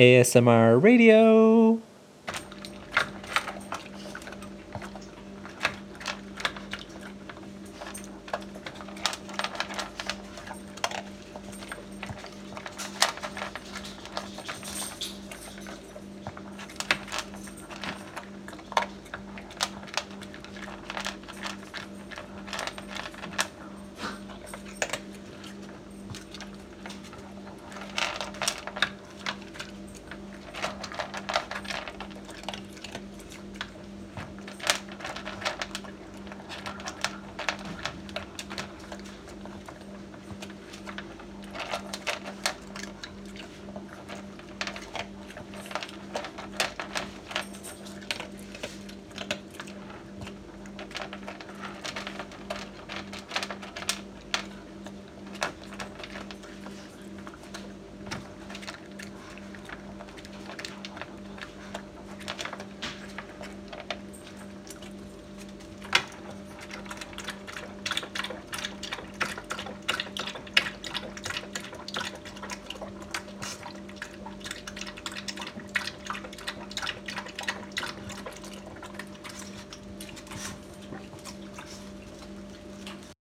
ASMR Radio.